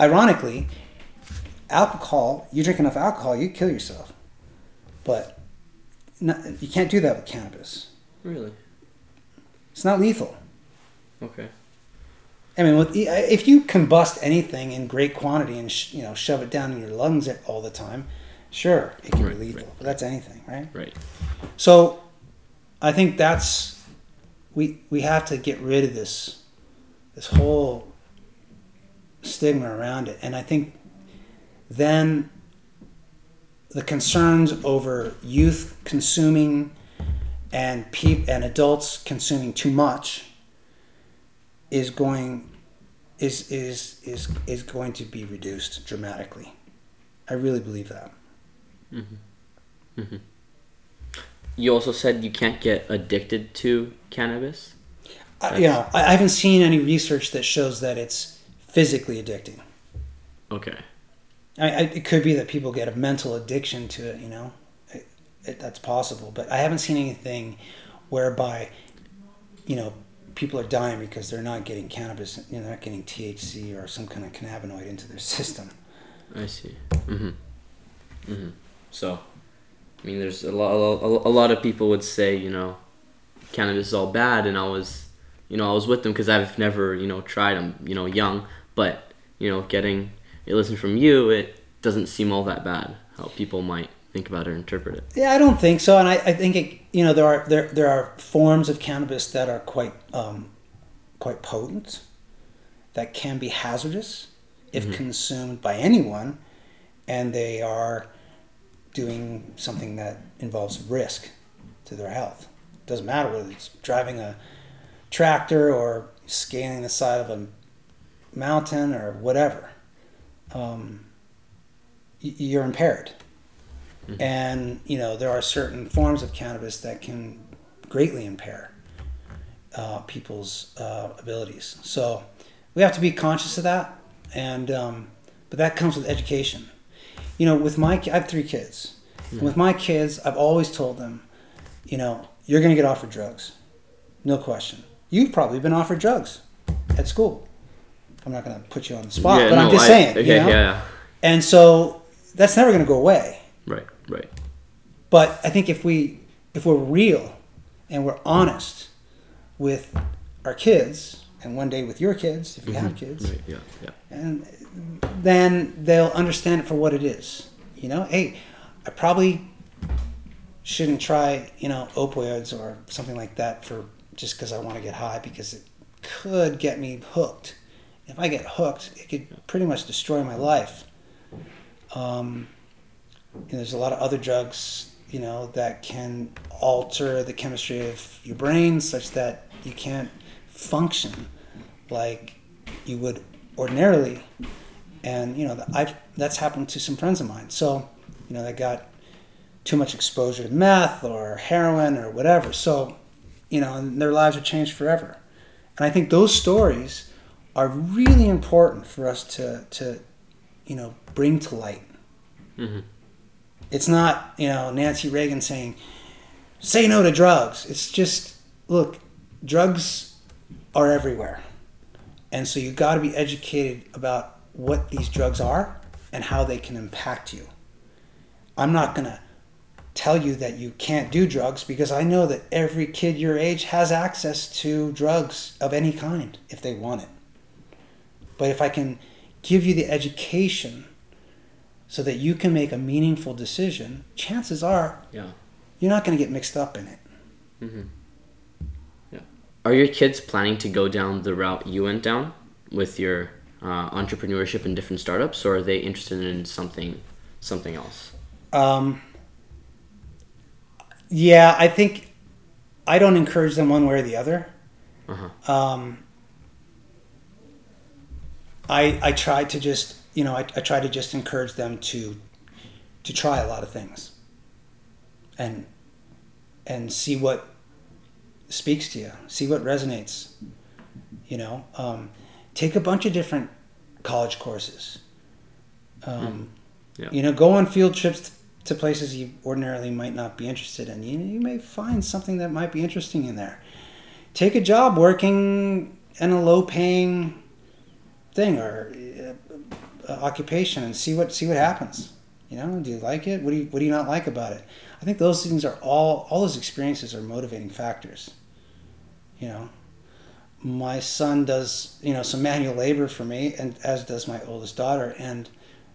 B: ironically alcohol you drink enough alcohol you kill yourself but not, you can't do that with cannabis
A: Really?
B: it's not lethal
A: Okay.
B: I mean, with, if you combust anything in great quantity and sh- you know shove it down in your lungs all the time, sure, it can
A: Right,
B: be lethal.
A: right.
B: But that's anything, right?
A: Right.
B: So, I think that's we we have to get rid of this this whole stigma around it, and I think then the concerns over youth consuming and peop- and adults consuming too much is going is is is is going to be reduced dramatically. I really believe that. Mm-hmm. Mm-hmm.
A: You also said you can't get addicted to cannabis.
B: I, you know, I I haven't seen any research that shows that it's physically addicting.
A: Okay.
B: I, I, it could be that people get a mental addiction to it. You know, it, it, that's possible. But I haven't seen anything whereby, you know, people are dying because they're not getting cannabis. You know, they're not getting THC or some kind of cannabinoid into their system.
A: I see. Mm Mhm. Mm hmm. So, I mean, there's a lot. A, a lot of people would say, you know, cannabis is all bad, and I was, you know, I was with them because I've never, you know, tried them, you know, young. But you know, getting a listen from you, it doesn't seem all that bad. How people might think about it or interpret it.
B: Yeah, I don't think so, and I, I think it, you know there are there there are forms of cannabis that are quite um, quite potent, that can be hazardous if consumed by anyone, and they are doing something that involves risk to their health. Doesn't matter whether it's driving a tractor or scaling the side of a mountain or whatever. Um, you're impaired and you know there are certain forms of cannabis that can greatly impair uh, people's uh, abilities. So we have to be conscious of that, and um, but that comes with education. You know, with my I have three kids, and with my kids, I've always told them, you know, you're going to get offered drugs, no question. You've probably been offered drugs at school. I'm not going to put you on the spot, but I'm just
A: I-
B: saying.
A: Okay,
B: you know?
A: yeah,
B: And so that's never going to go away.
A: right, right.
B: But I think if we if we're real and we're honest with our kids, and one day with your kids, if you have mm-hmm. kids,
A: Right, yeah, yeah.
B: and then they'll understand it for what it is. You know, hey, I probably shouldn't try you know opioids or something like that for just because I want to get high because it could get me hooked. If I get hooked, it could pretty much destroy my life. Um, and there's a lot of other drugs, you know, that can alter the chemistry of your brain such that you can't function like you would ordinarily. And you know, I've that's happened to some friends of mine. So, you know, they got too much exposure to meth or heroin or whatever. So, you know, and their lives are changed forever. And I think those stories are really important for us to to you know bring to light.
A: Mhm.
B: It's not you know Nancy Reagan saying say no to drugs. It's just look, drugs are everywhere, and so you got to be educated about what these drugs are and how they can impact you. I'm not gonna tell you that you can't do drugs because I know that every kid your age has access to drugs of any kind if they want it. But if I can give you the education so that you can make a meaningful decision, chances are
A: Yeah.
B: you're not going to get mixed up in it. Yeah.
A: Are your kids planning to go down the route you went down with your uh, entrepreneurship and different startups, or are they interested in something something else?
B: Um, yeah, I think I don't encourage them one way or the other.
A: Uh-huh.
B: Um, I I try to just you know I, I try to just encourage them to to try a lot of things and and see what speaks to you, see what resonates. You know, um, take a bunch of different college courses. Um,
A: Yeah.
B: You know, go on field trips to places you ordinarily might not be interested in. You, you may find something that might be interesting in there. Take a job working in a low-paying thing or uh, occupation and see what see what happens. You know, do you like it? What do you what do you not like about it? I think those things are all all those experiences are motivating factors. You know, my son does you know some manual labor for me, and as does my oldest daughter, and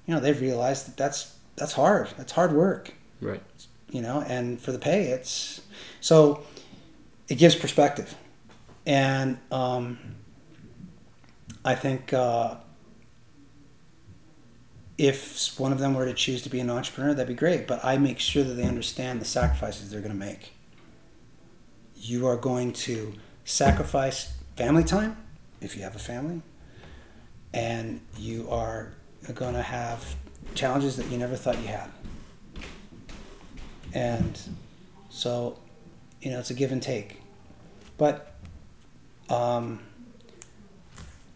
B: you know they've realized that that's that's hard. That's hard work.
A: Right.
B: You know, and for the pay, it's so it gives perspective, and um, I think. Uh, if one of them were to choose to be an entrepreneur, that'd be great. But I make sure that they understand the sacrifices they're going to make. You are going to sacrifice family time if you have a family, and you are going to have challenges that you never thought you had. And so, you know, it's a give and take. But um,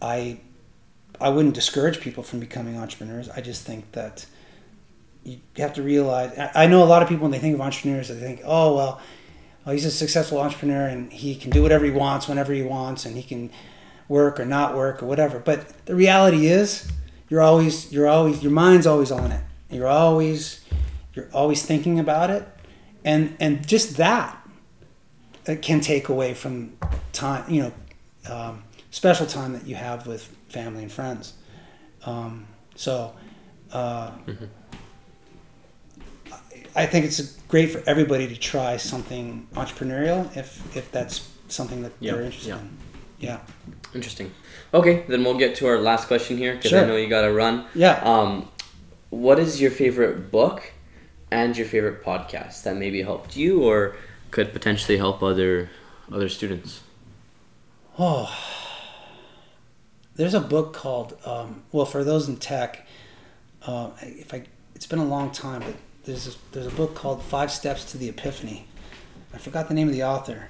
B: I I wouldn't discourage people from becoming entrepreneurs. I just think that you have to realize. I know a lot of people when they think of entrepreneurs, they think, "Oh well, he's a successful entrepreneur and he can do whatever he wants whenever he wants, and he can work or not work or whatever." But the reality is, you're always you're always your mind's always on it. You're always you're always thinking about it, and and just that it can take away from time. You know. Um, special time that you have with family and friends. Um, so, uh, I, I think it's great for everybody to try something entrepreneurial if if that's something that
A: Yeah,
B: they're interested
A: yeah.
B: in. Yeah.
A: Interesting. Okay, then we'll get to our last question here because I know you got to run.
B: Yeah.
A: Um, what is your favorite book and your favorite podcast that maybe helped you or could potentially help other other students?
B: Oh, there's a book called um, well for those in tech. Uh, if I, it's been a long time, but there's a, there's a book called Five Steps to the Epiphany. I forgot the name of the author,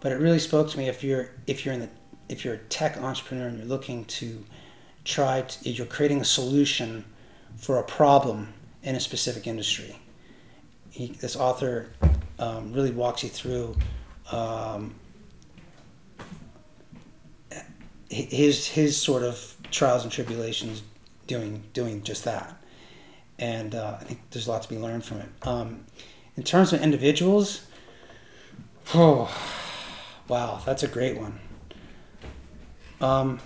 B: but it really spoke to me. If you're if you're in the if you're a tech entrepreneur and you're looking to try to, you're creating a solution for a problem in a specific industry. He, this author um, really walks you through um, his his sort of trials and tribulations doing doing just that, and uh, I think there's a lot to be learned from it. Um, in terms of individuals, oh, wow, that's a great one. Um,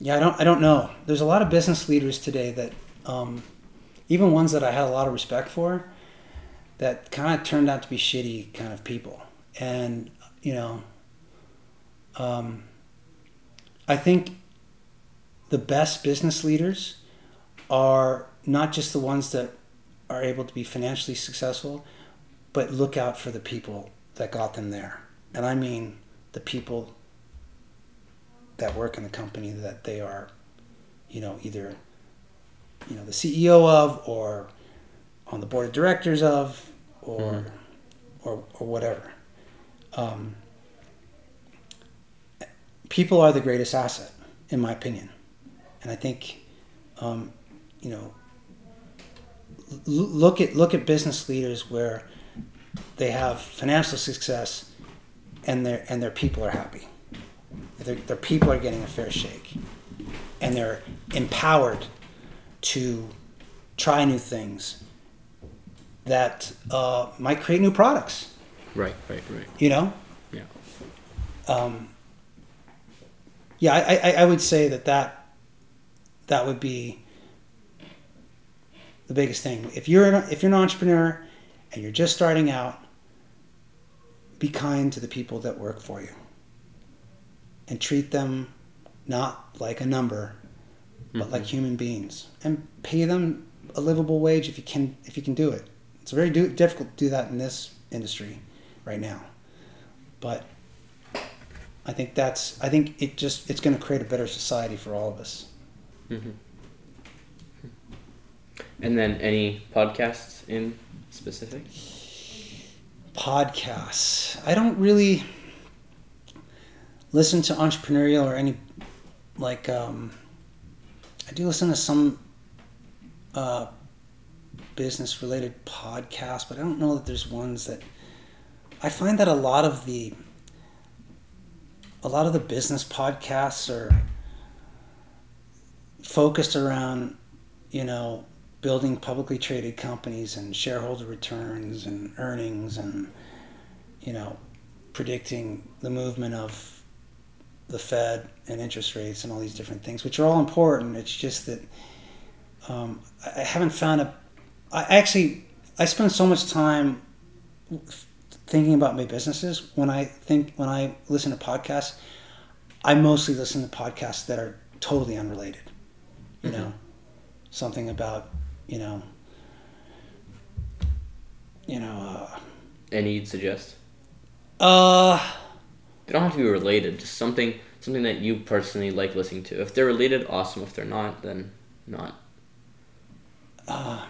B: yeah, I don't I don't know. There's a lot of business leaders today that, um, even ones that I had a lot of respect for, that kind of turned out to be shitty kind of people, and you know, um, I think the best business leaders are not just the ones that are able to be financially successful, but look out for the people that got them there. And I mean the people that work in the company that they are, you know, either, you know, the CEO of or on the board of directors of or,
A: Mhm.
B: or, or whatever. Um, people are the greatest asset, in my opinion, and I think, um, you know, l- look at look at business leaders where they have financial success, and their and their people are happy. Their, their people are getting a fair shake, and they're empowered to try new things that uh, might create new products.
A: Right, right, right.
B: You know,
A: Yeah.
B: um, yeah, I, I, I would say that, that that would be the biggest thing. If you're an, if you're an entrepreneur and you're just starting out, be kind to the people that work for you and treat them not like a number, but like human beings, and pay them a livable wage if you can if you can do it. It's very do, difficult to do that in this industry right now. But I think that's I think it just it's going to create a better society for all of us.
A: Mm-hmm. And then any podcasts in specific?
B: Podcasts. I don't really listen to entrepreneurial or any like um, I do listen to some uh, business related podcasts, but I don't know that there's ones that I find that a lot of the a lot of the business podcasts are focused around you know building publicly traded companies and shareholder returns and earnings and you know predicting the movement of the Fed and interest rates and all these different things, which are all important. It's just that um, I haven't found a. I actually I spend so much time thinking about my businesses when I think when I listen to podcasts. I mostly listen to podcasts that are totally unrelated. You mm-hmm. know, something about you know, you know. Uh,
A: Any you'd suggest?
B: Uh,
A: they don't have to be related. Just something something that you personally like listening to. If they're related, awesome. If they're not, then not.
B: Uh,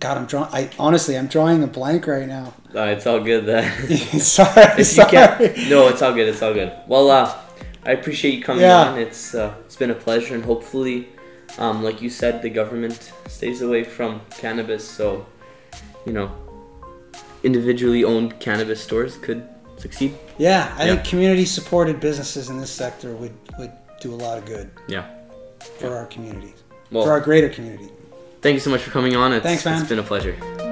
B: God, I'm drawing. I honestly, I'm drawing a blank right now.
A: Uh, it's all good. Then.
B: sorry, sorry.
A: no, it's all good. It's all good. Well, uh, I appreciate you coming yeah. on. It's uh, it's been a pleasure, and hopefully, um, like you said, the government stays away from cannabis. So, you know, individually owned cannabis stores could succeed.
B: Yeah, I yeah. think community supported businesses in this sector would, would do a lot of good.
A: Yeah.
B: For yeah. our communities. Well, for our greater community.
A: Thank you so much for coming on. It's,
B: Thanks, man.
A: It's been a pleasure.